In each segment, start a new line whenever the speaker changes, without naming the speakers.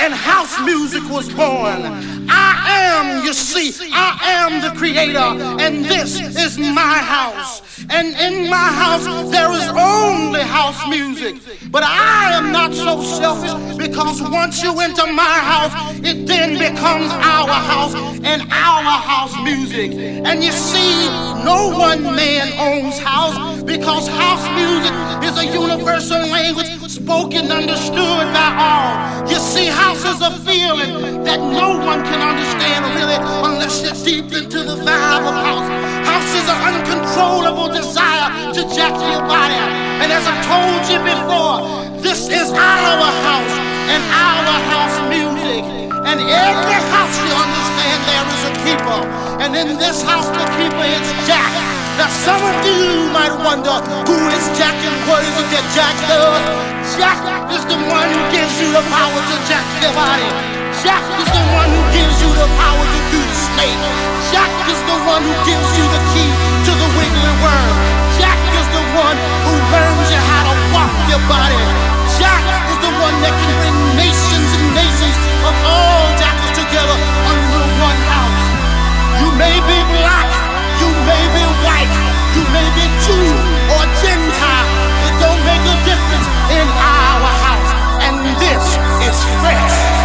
And house music was born. I am, you see, I am the creator, and this is my house. And in my house, there is only house music. But I am not so selfish because once you enter my house, it then becomes our house and our house music. And you see, no one man owns house because house music is a universal language spoken, understood by all. You see, house is a feeling that no one can understand really unless you're deep into the vibe of house. House is an uncontrollable desire to jack your body. And as I told you before, this is our house and our house music. And every house you understand there is a keeper. And in this house the keeper is Jack. Now some of you might wonder who is Jack and what is it that Jack does? Jack is the one who gives you the power to jack your body. Jack is the one who gives you the power to do the snake. Jack is the one who gives you the key to the wiggly worm. Jack is the one who learns you how to walk your body. Jack is the one that can bring nations and nations of all jackals together under one house. You may be black, may be white, you may be Jew or Gentile. It don't make a difference in our house. And this is fresh.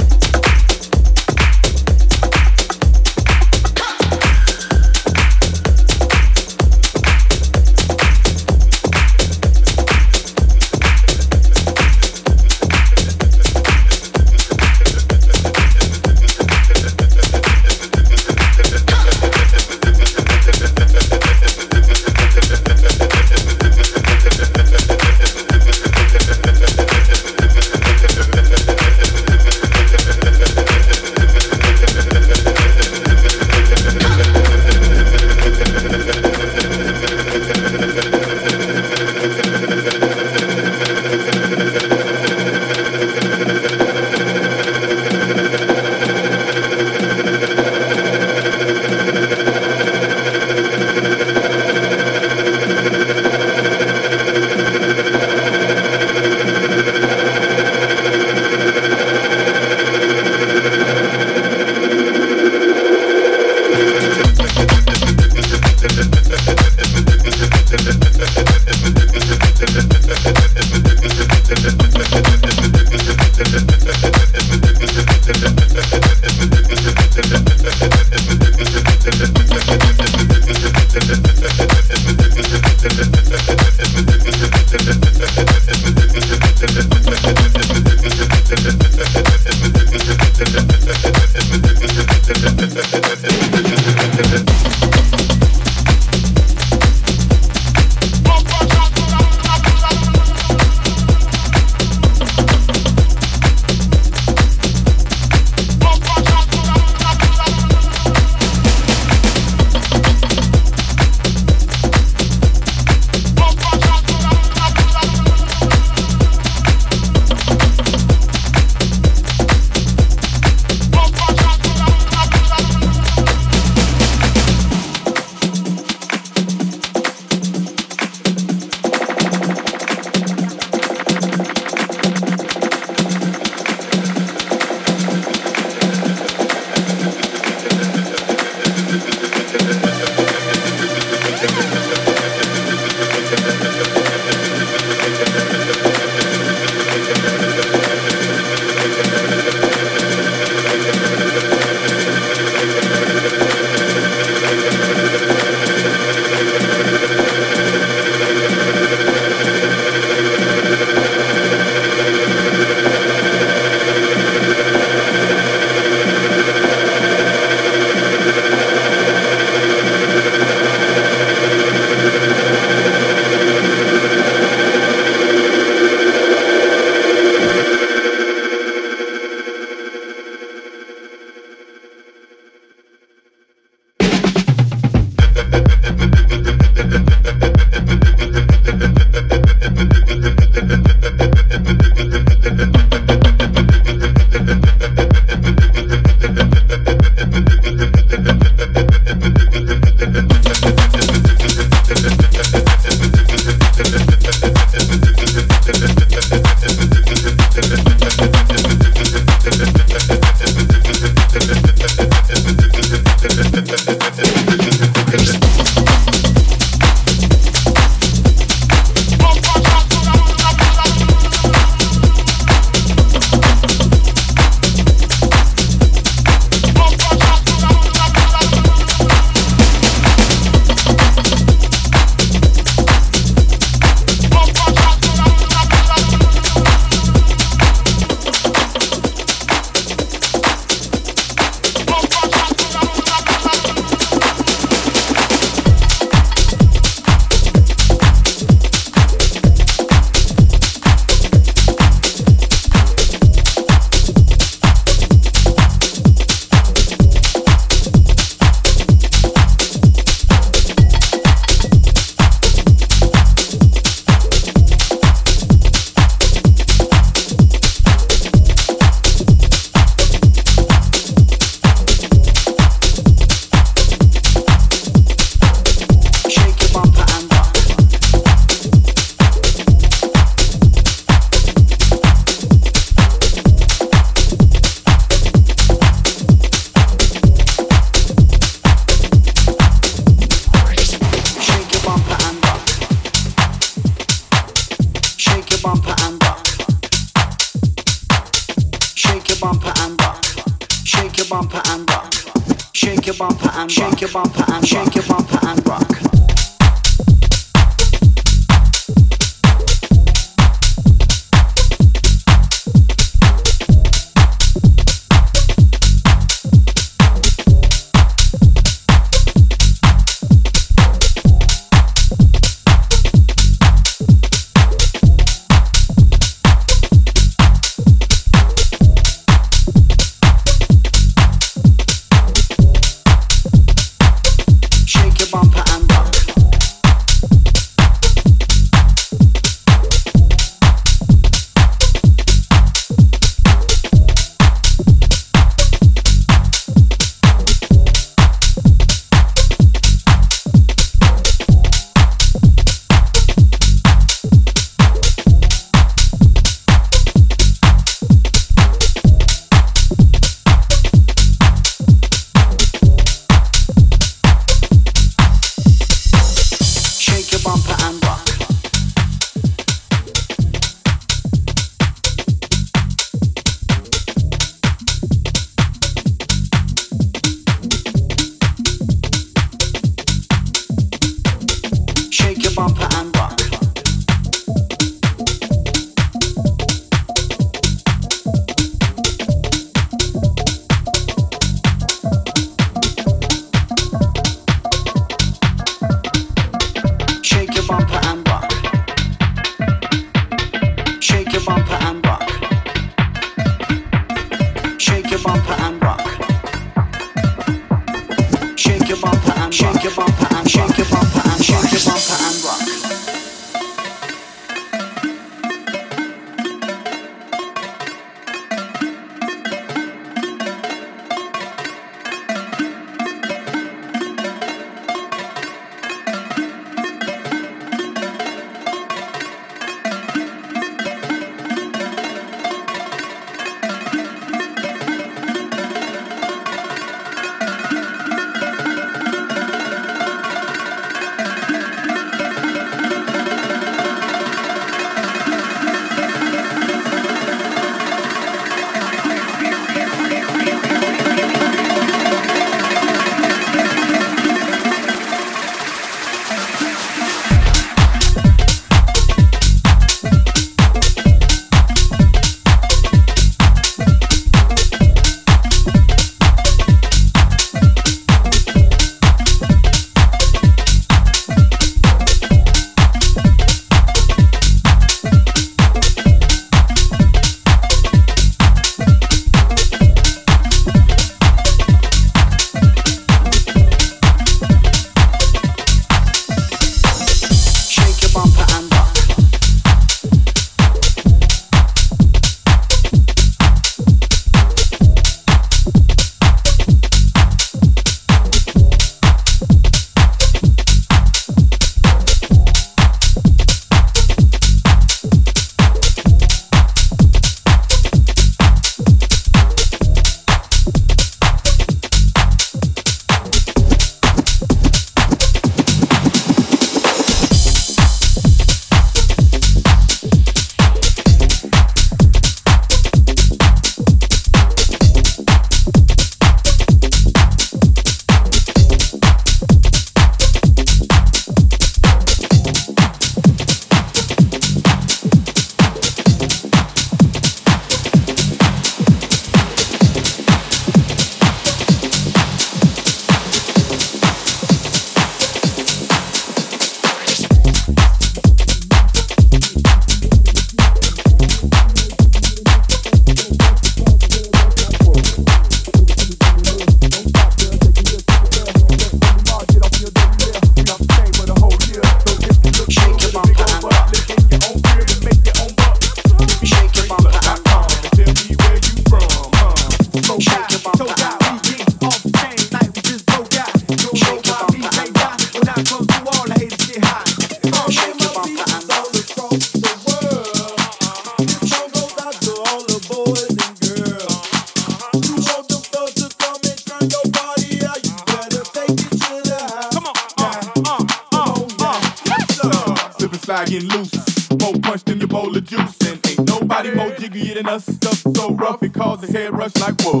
guy
getting loose. More punch than your bowl of juice. And ain't nobody more jiggier than us. Stuff so rough it causes a head rush like whoa.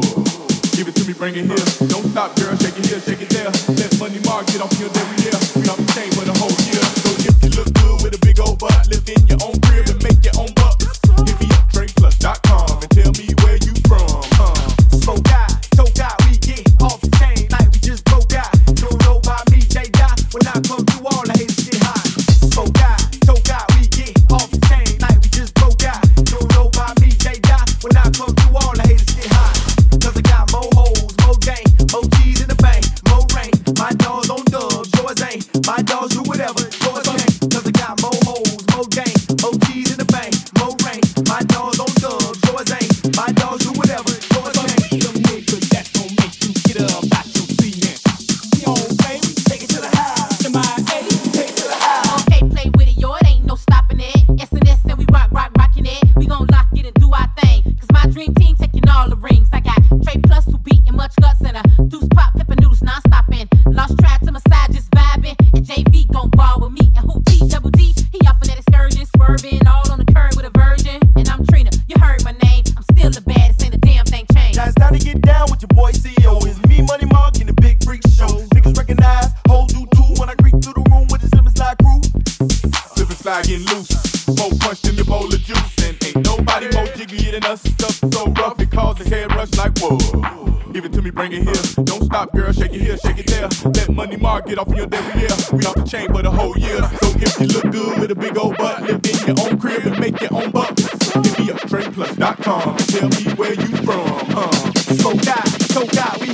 Give it to me, bring it here. Don't stop, girl. Shake it here, shake it there. Let money mark get off your
day. cause
his head rush like whoa. Give it to me, bring it here. Don't stop, girl, shake it here, shake it there. Let money mark get off your your derriere. We off the chain for the whole year. So if you look good with a big old butt, live in your own crib and make your own bucks. Give me up, trainplus.com. Tell me where you from,
huh? So die, so die.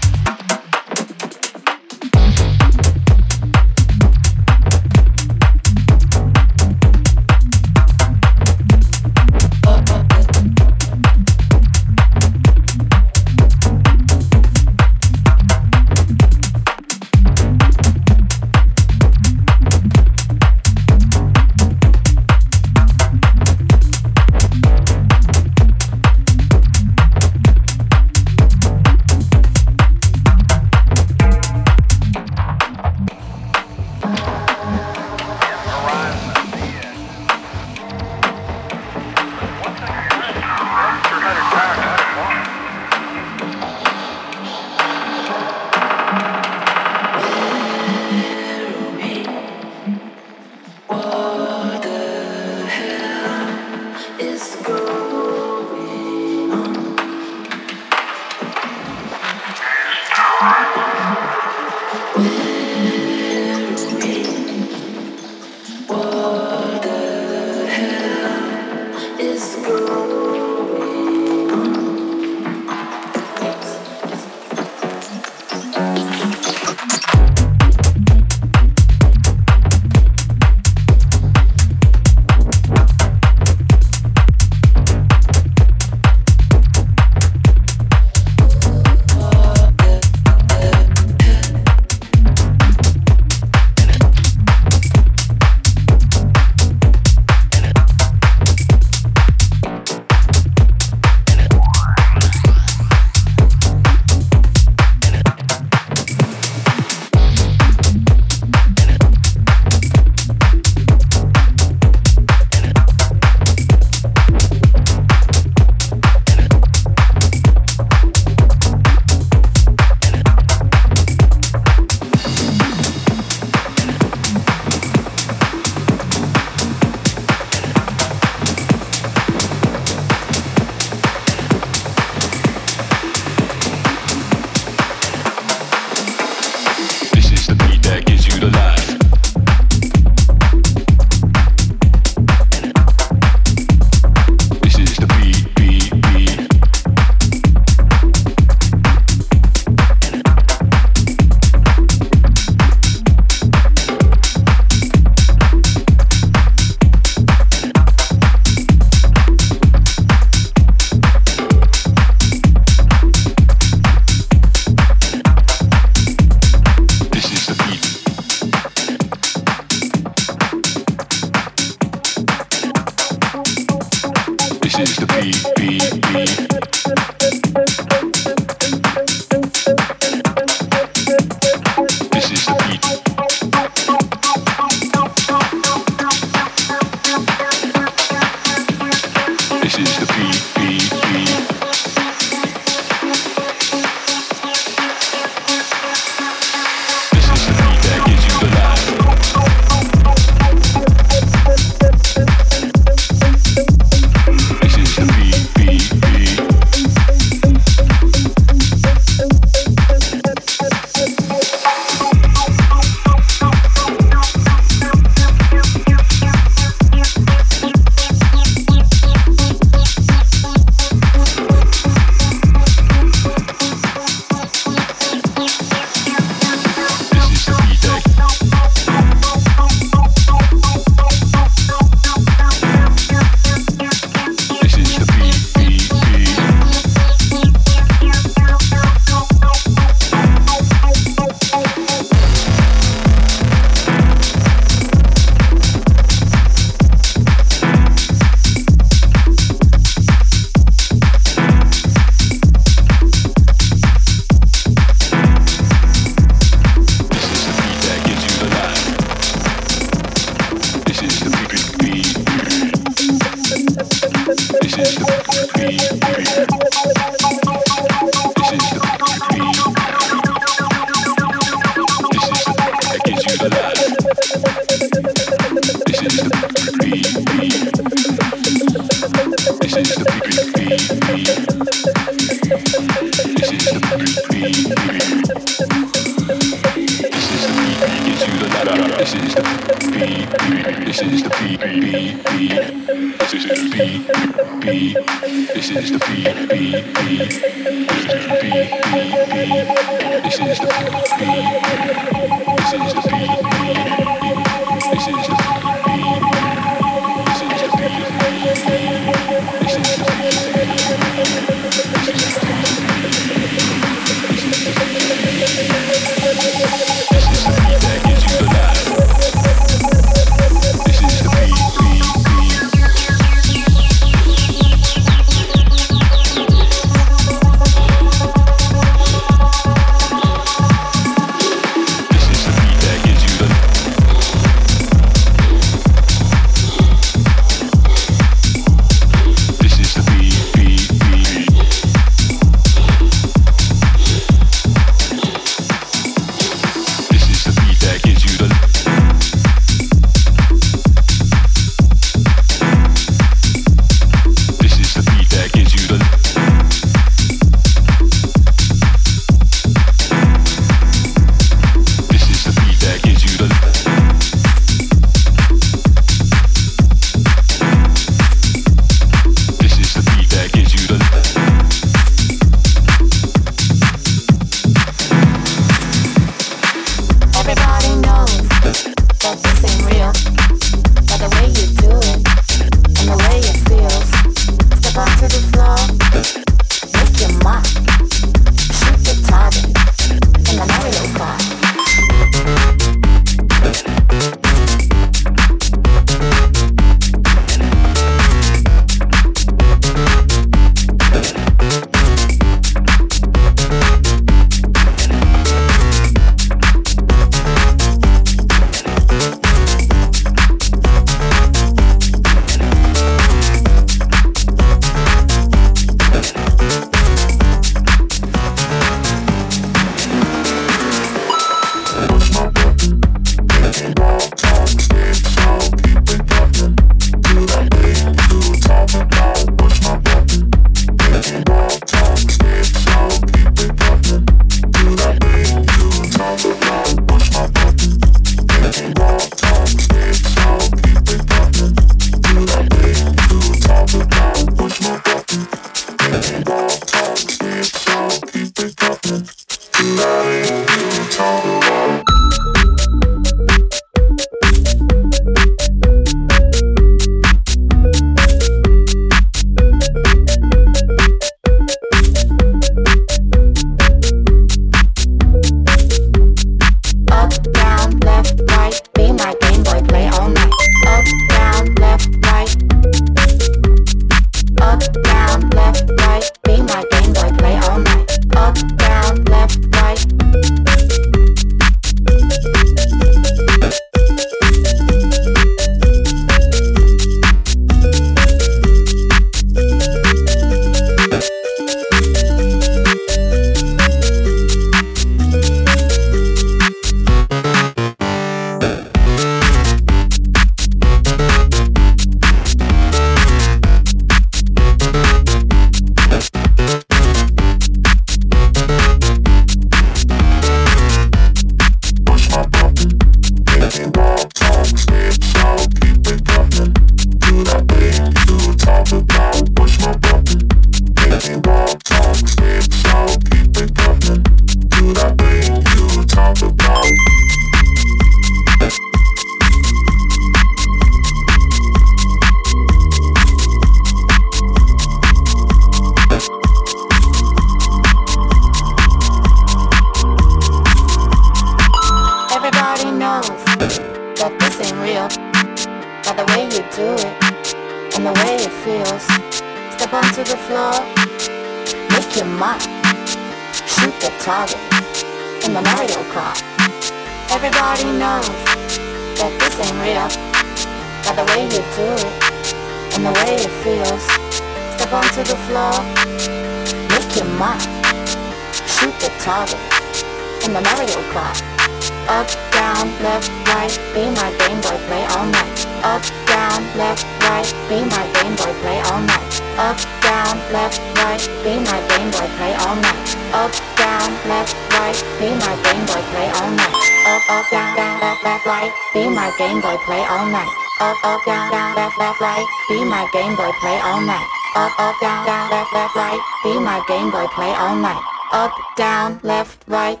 Up, down, down, left, left, right, be my Game Boy, play all night. Up, up, down, down, left, left, right, be my Game Boy, play all night. Up, up, down, down, left, left, right, be my Game Boy, play all night. Up, down, left, right.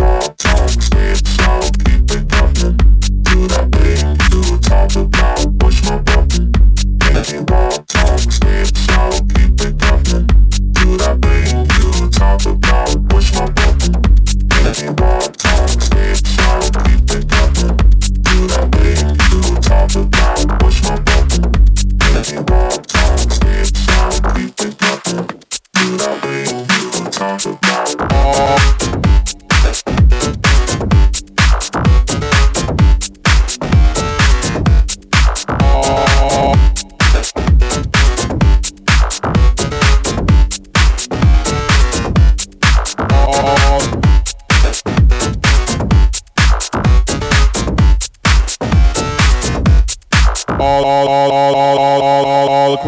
all,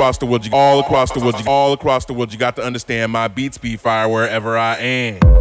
across the world, you, all across the world, you, all across the world. You got to understand my beats be fire wherever I am.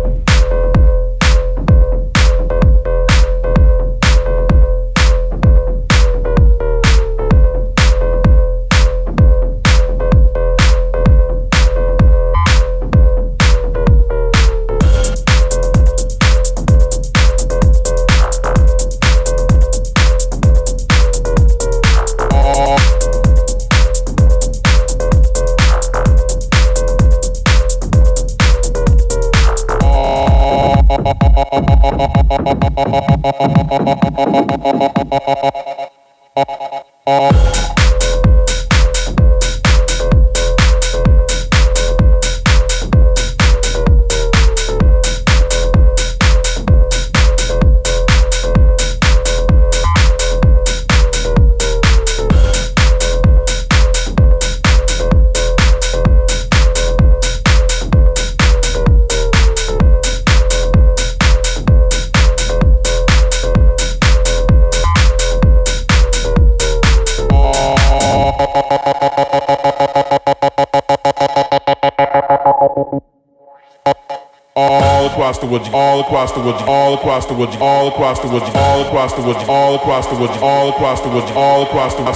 The you, all across the you, all across the you, all across the you, all across the you, all across the you, all across the you, all across the world,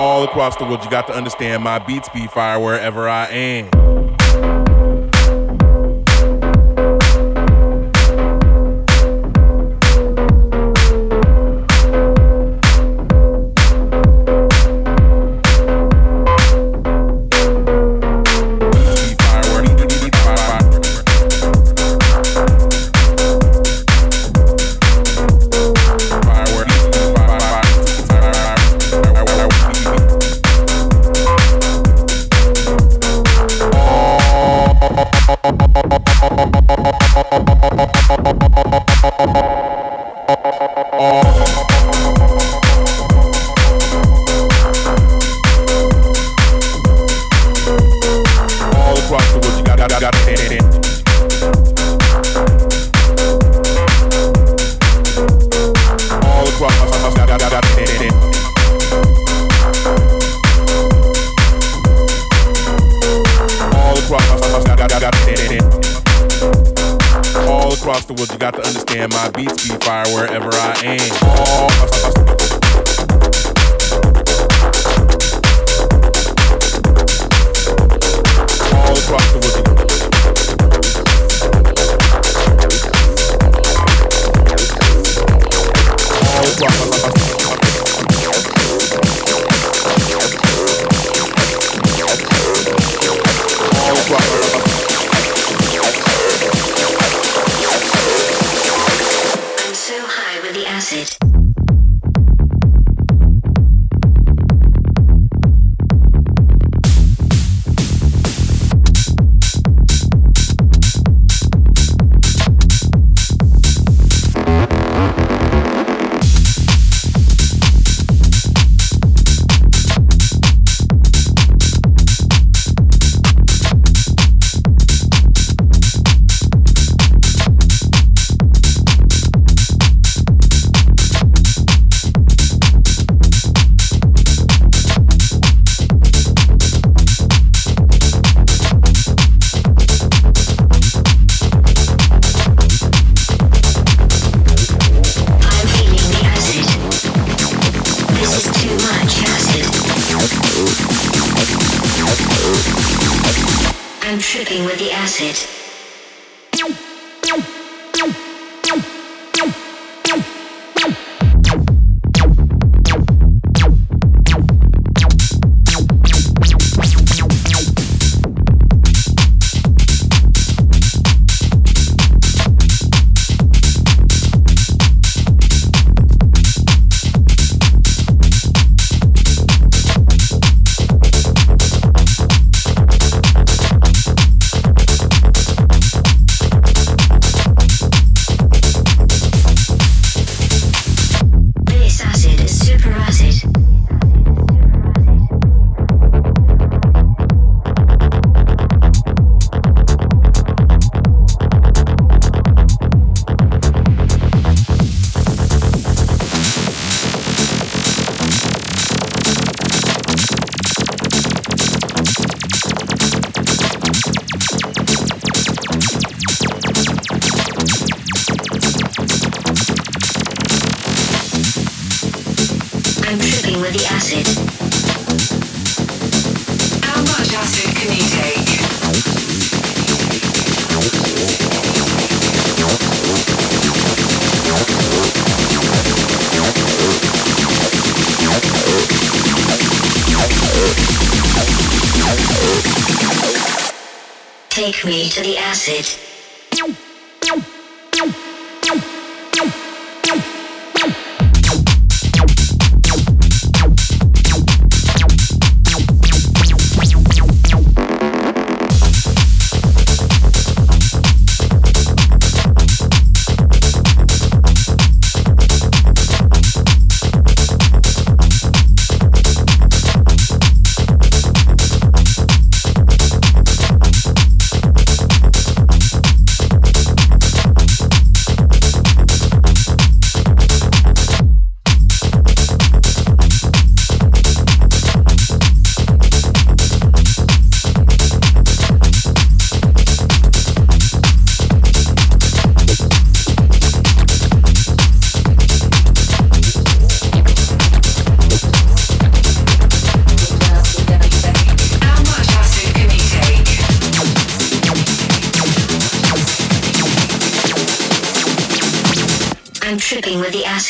all across the world. You got to understand my beats be fire wherever I am. Understand my beats be fire wherever I am. All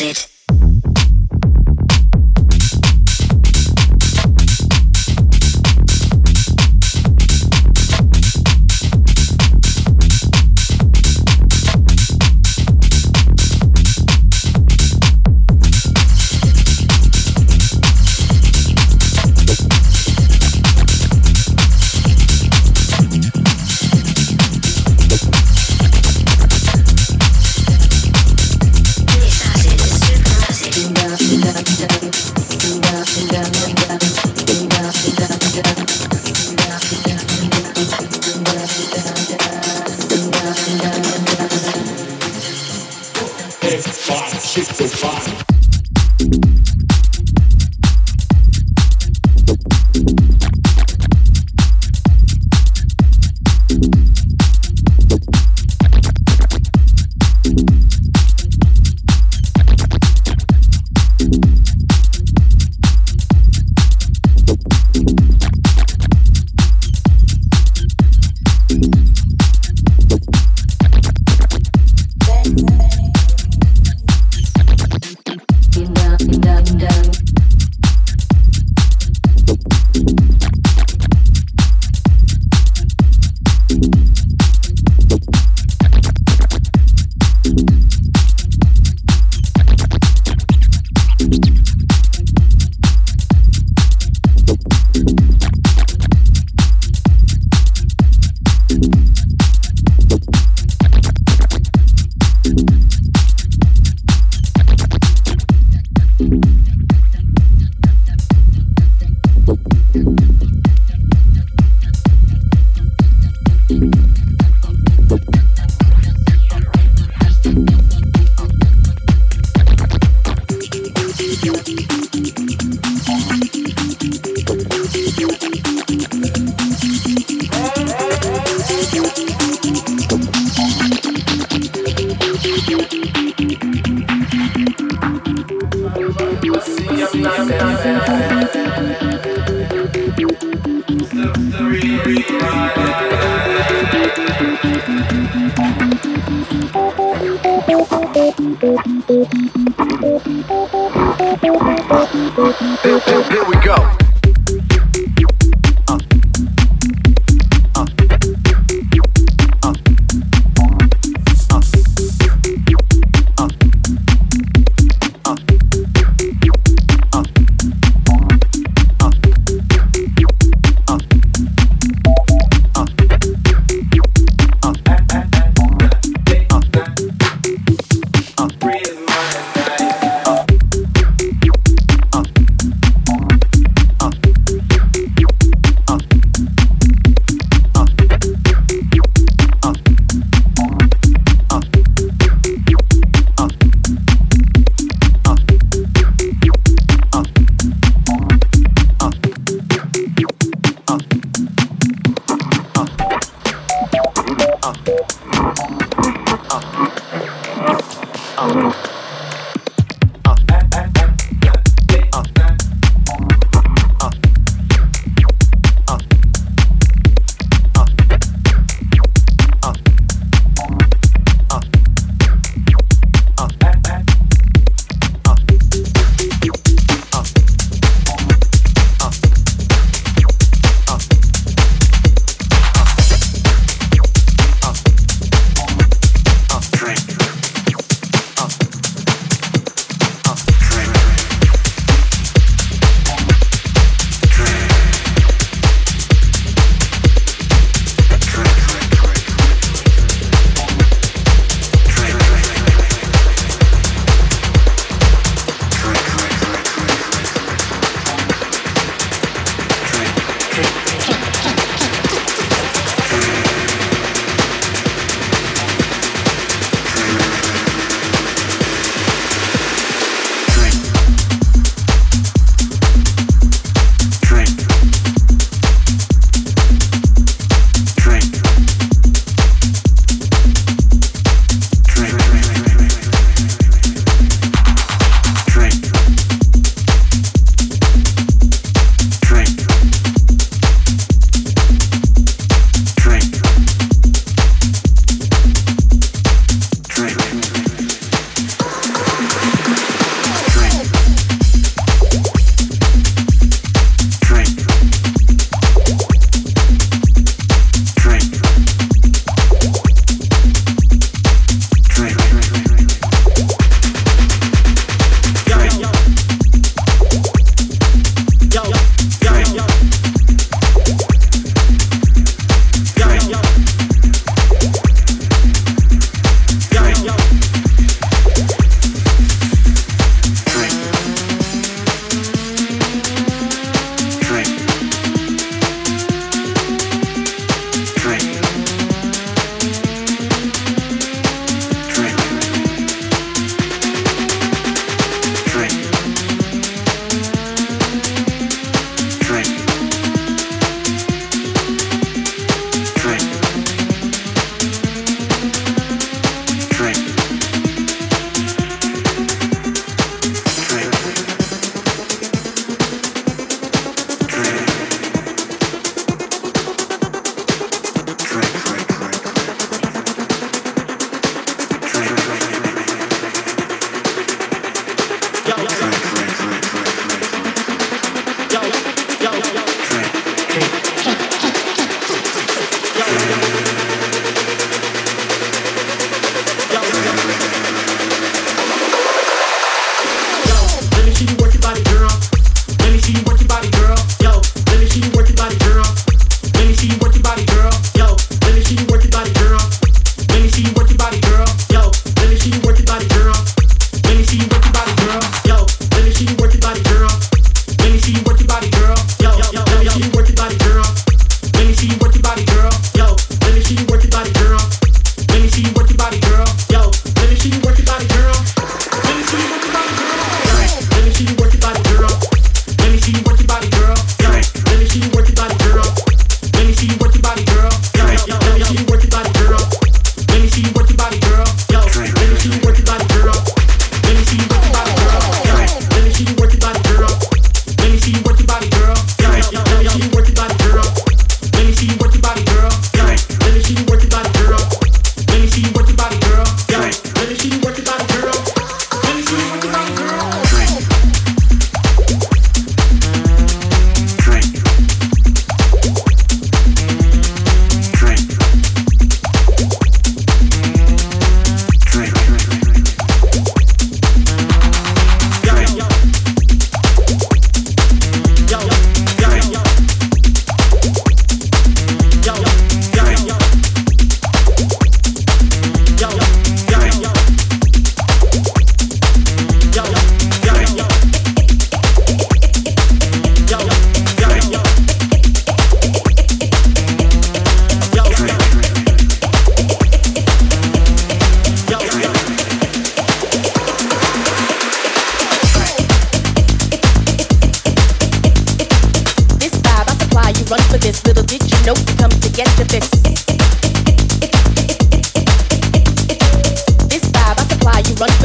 Acid.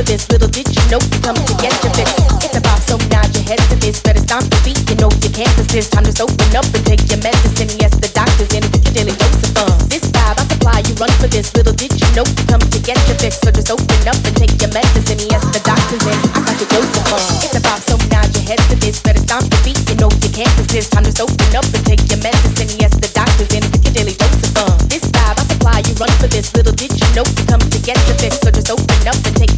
This. Little did you know you come to get your fix. It's about so nod your head to this. Better stomp your feet, you know you can't resist. Time to open up and take your medicine. Yes, the doctor's in with your daily dose of fun. This vibe I supply, you run for this. Little did you know you come to get your fix. So just open up and take your medicine. Yes, the doctor's in. I got your dose of fun. It's about so nod your head to this. Better stomp your feet, you know you can't resist. Time to open up and take your medicine. Yes, the doctor's in with your daily dose of fun. This vibe I supply, you run for this. Little did you know you come to get your fix. So just open up and take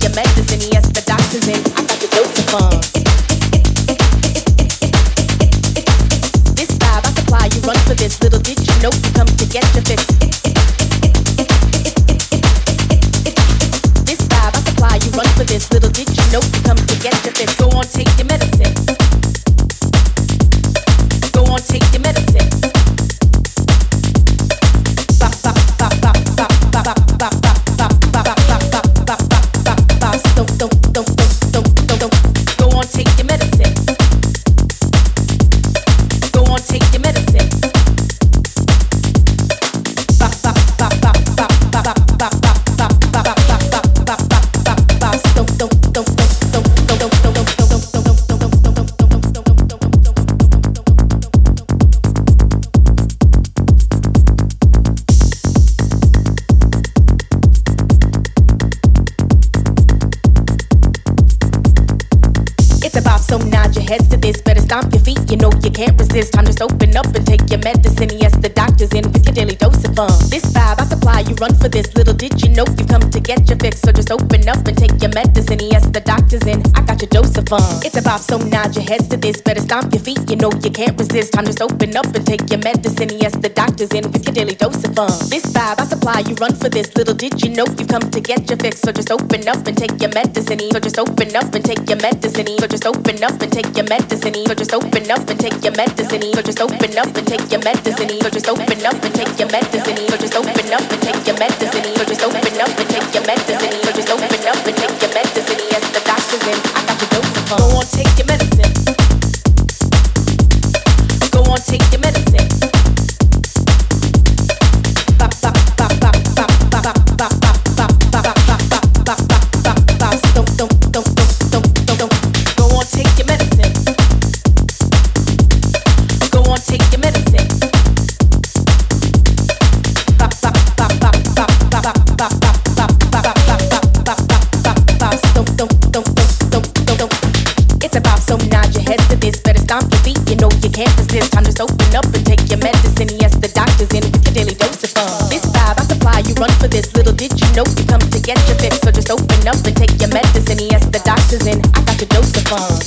This vibe I supply, you run for this. Little come to get fix. On, take up and take your medicine. Yes, the doctor's in. I got fun. It's about so nod your heads to this. Better stomp your feet, you know you can't resist. Time to open up and take your medicine. Yes, the doctor's in with your daily dose of fun. This vibe I supply, you run for this. Little did you know you come to get your fix. So just open up and take your medicine. So just open up and take your medicine. So just open up and take your medicine. So just open up and take your medicine. So just open up and take your medicine. So just open up and take your medicine. So just open up and take your medicine. So just open up and take your medicine. So just open up and take your medicine. Yes, the doctor's in. I got don't wanna take your medicine. It's about so nod your heads to this. Better stomp your feet, you know you can't resist. Time to open up and take your medicine. Yes, the doctor's in with your daily dose of fun. This vibe I supply, you run for this. Little did you know you come to get your fix. So just open up and take your medicine. Yes, the doctor's in. I got your dose of fun.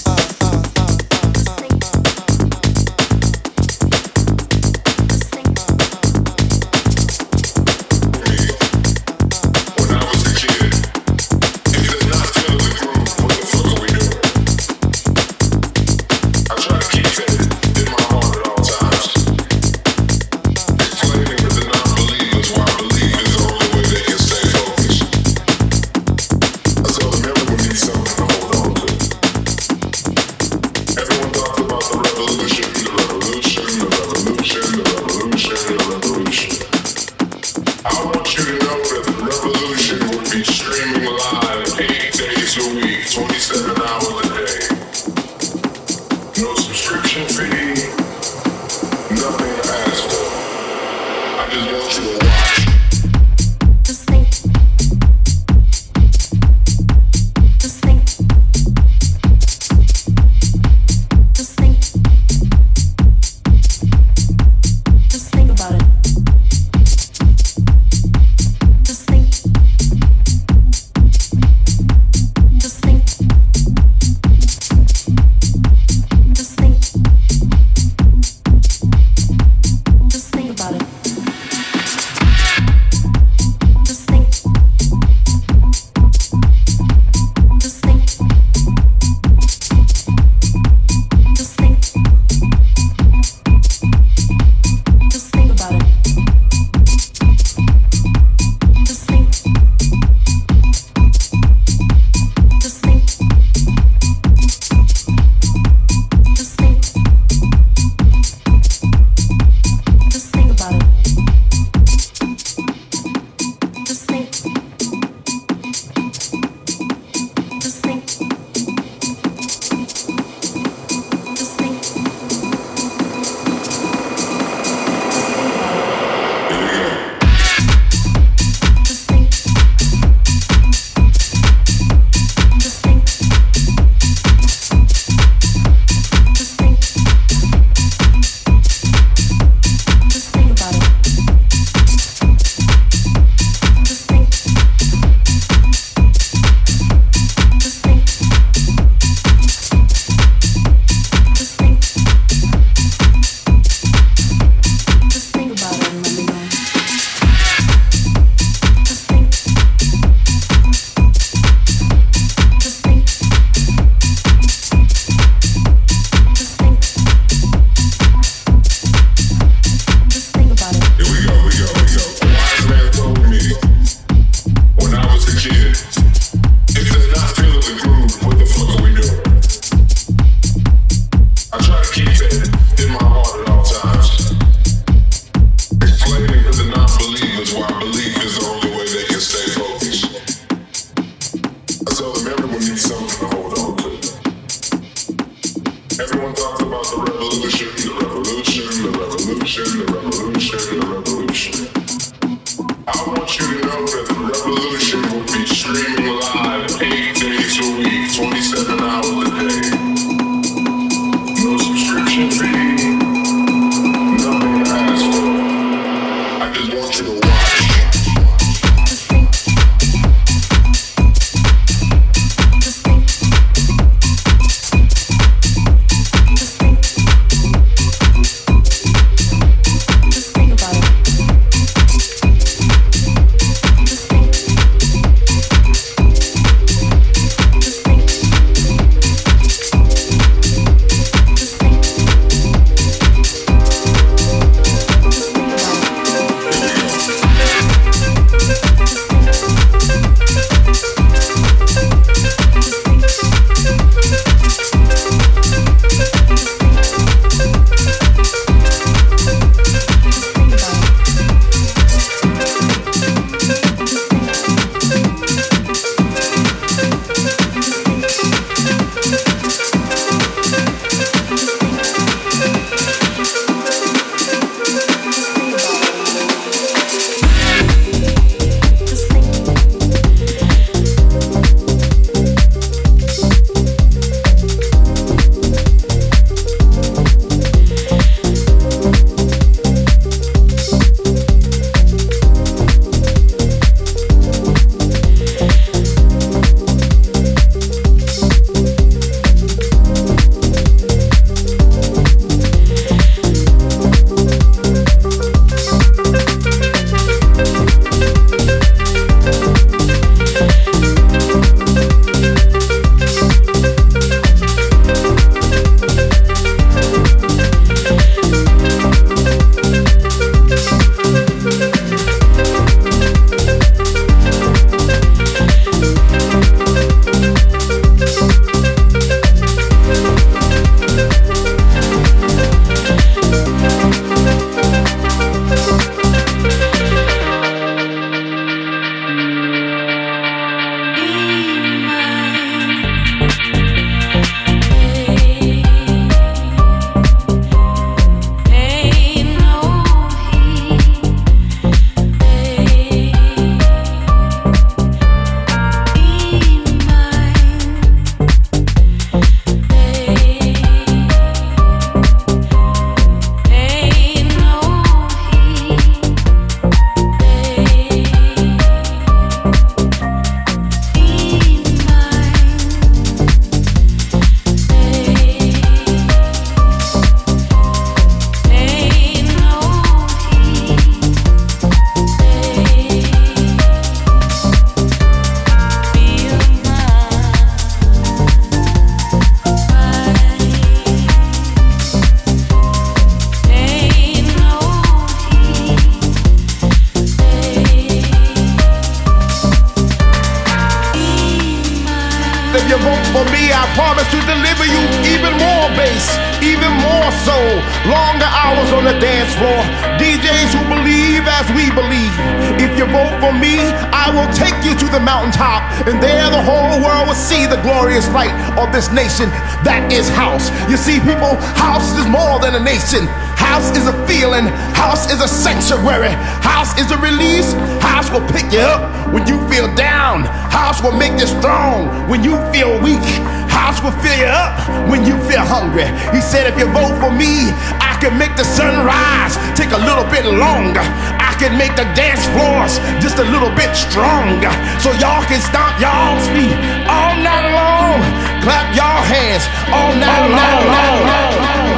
can
stomp y'all's feet all night long. Clap y'all hands all night, all night, long. Night, night,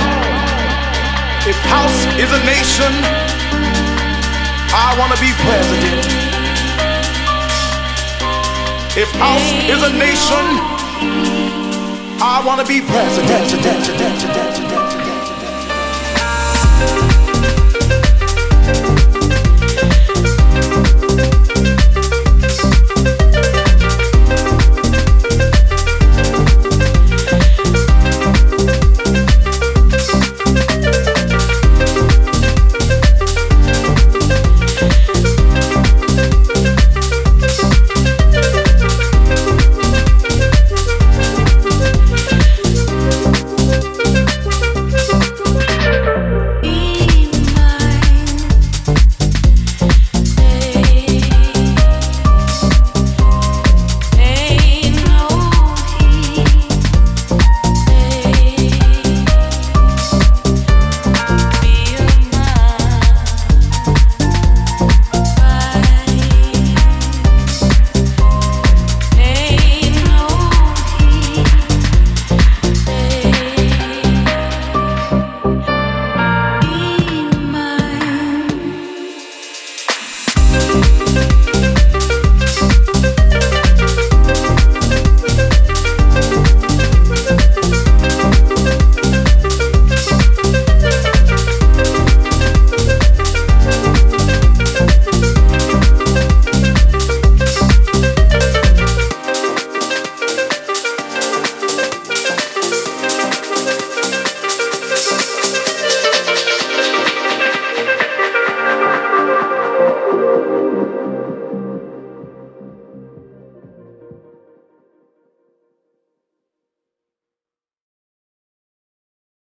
if house is a nation, I wanna be president. If house is a nation, I wanna be president.